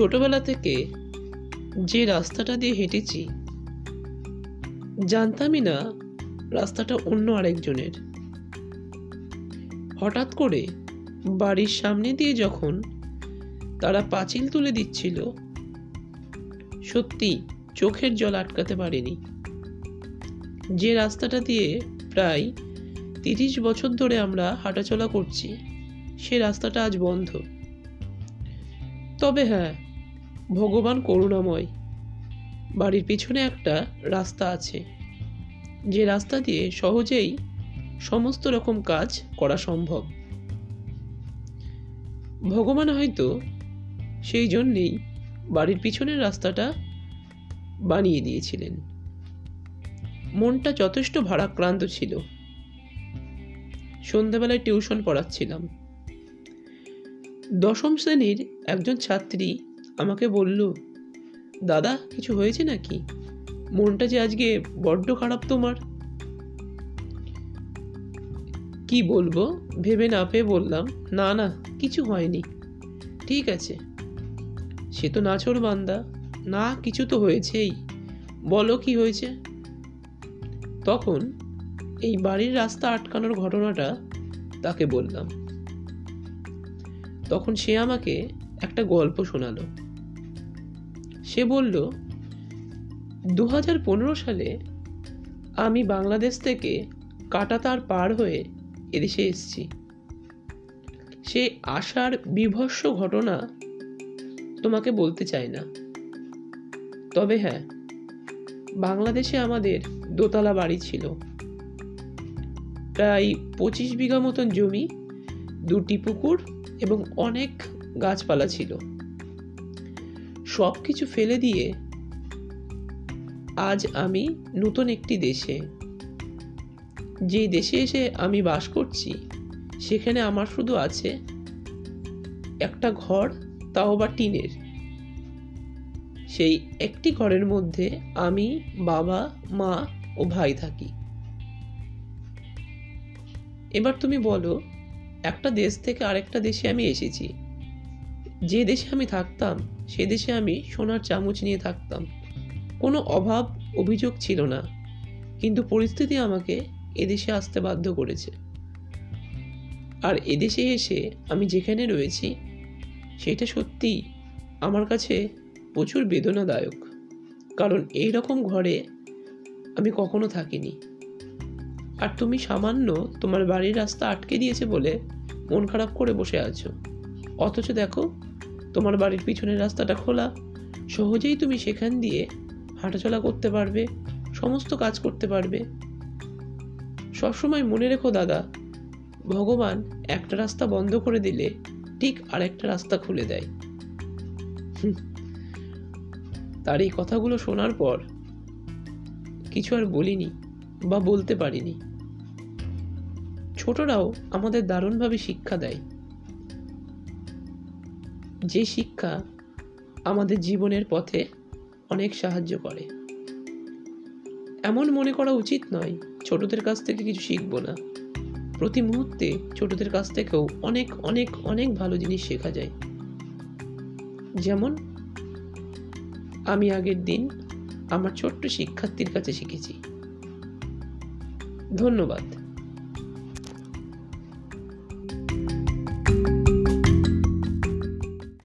ছোটবেলা থেকে যে রাস্তাটা দিয়ে হেঁটেছি, জানতামই না রাস্তাটা অন্য আরেকজনের। হঠাৎ করে বাড়ির সামনে দিয়ে যখন তারা পাঁচিল তুলে দিচ্ছিল, সত্যি চোখের জল আটকাতে পারেনি। যে রাস্তাটা দিয়ে প্রায় তিরিশ বছর ধরে আমরা হাঁটাচলা করছি, সে রাস্তাটা আজ বন্ধ। তবে হ্যাঁ ভগবান করুণাময়। বাড়ির পিছনে একটা রাস্তা আছে। যে রাস্তা দিয়ে সহজেই সমস্ত রকম কাজ করা সম্ভব। ভগবান হয়তো সেই জন্যেই বাড়ির পিছনের রাস্তাটা বানিয়ে দিয়েছিলেন। মনটা যথেষ্ট ভারাক্রান্ত ছিল। সন্ধ্যাবেলায় টিউশন পড়াচ্ছিলাম। দশম শ্রেণির একজন ছাত্রী আমাকে বলল, দাদা, কিছু হয়েছে নাকি? মনটা যে আজকে বড্ড খারাপ তোমার। কি বলব? ভেবে না পেয়ে বললাম, না না, কিছু হয়নি। ঠিক আছে। সে তো নাচর বান্দা। না, কিছু তো হয়েছেই। বলো কি হয়েছে? তখন এই বাড়ির রাস্তা আটকানোর ঘটনাটা তাকে বললাম। তখন সে আমাকে একটা গল্প শোনালো। সে বলল দু হাজার পনেরো সালে আমি বাংলাদেশ থেকে কাটাতার পার হয়ে এদেশে এসেছি। সে আসার বিভৎস ঘটনা তোমাকে বলতে চাই না। তবে হ্যাঁ বাংলাদেশে আমাদের দোতলা বাড়ি ছিল। প্রায় পঁচিশ বিঘা মতন জমি, দুটি পুকুর এবং অনেক গাছপালা ছিল। সব কিছু ফেলে দিয়ে আজ আমি নতুন একটি দেশে। যে দেশে এসে আমি বাস করছি, সেখানে আমার শুধু আছে একটা ঘর, তাও বা টিনের। সেই একটি ঘরের মধ্যে আমি বাবা, মা ও ভাই থাকি। এবার তুমি বলো, একটা দেশ থেকে আরেকটা দেশে আমি এসেছি। যে দেশে আমি থাকতাম, সে দেশে আমি সোনার চামচ নিয়ে থাকতাম। কোনো অভাব, অভিযোগ ছিল না। কিন্তু পরিস্থিতি আমাকে এদেশে আসতে বাধ্য করেছে। আর এদেশে এসে আমি যেখানে রয়েছি, সেটা সত্যি আমার কাছে প্রচুর বেদনাদায়ক। কারণ এই রকম ঘরে আমি কখনো থাকিনি। আর তুমি সামান্য তোমার বাড়ির রাস্তা আটকে দিয়েছে বলে মন খারাপ করে বসে আছো। অথচ দেখো তোমার বাড়ির পিছনের রাস্তাটা খোলা। সহজেই তুমি সেখান দিয়ে হাঁটাচলা করতে পারবে, সমস্ত কাজ করতে পারবে। সবসময় মনে রেখো দাদা, ভগবান একটা রাস্তা বন্ধ করে দিলে ঠিক আরেকটা রাস্তা খুলে দেয়। তার এই কথাগুলো শোনার পর কিছু আর বলিনি বা বলতে পারিনি। ছোটরাও আমাদের দারুণভাবে শিক্ষা দেয়। যে শিক্ষা আমাদের জীবনের পথে অনেক সাহায্য করে। এমন মনে করা উচিত নয়, ছোটদের কাছ থেকে কিছু শিখব না। প্রতি মুহূর্তে ছোটদের কাছ থেকেও অনেক অনেক অনেক ভালো জিনিস শেখা যায়। যেমন, আমি আগের দিন আমার ছোট্ট শিক্ষার্থীর কাছে শিখেছি। ধন্যবাদ।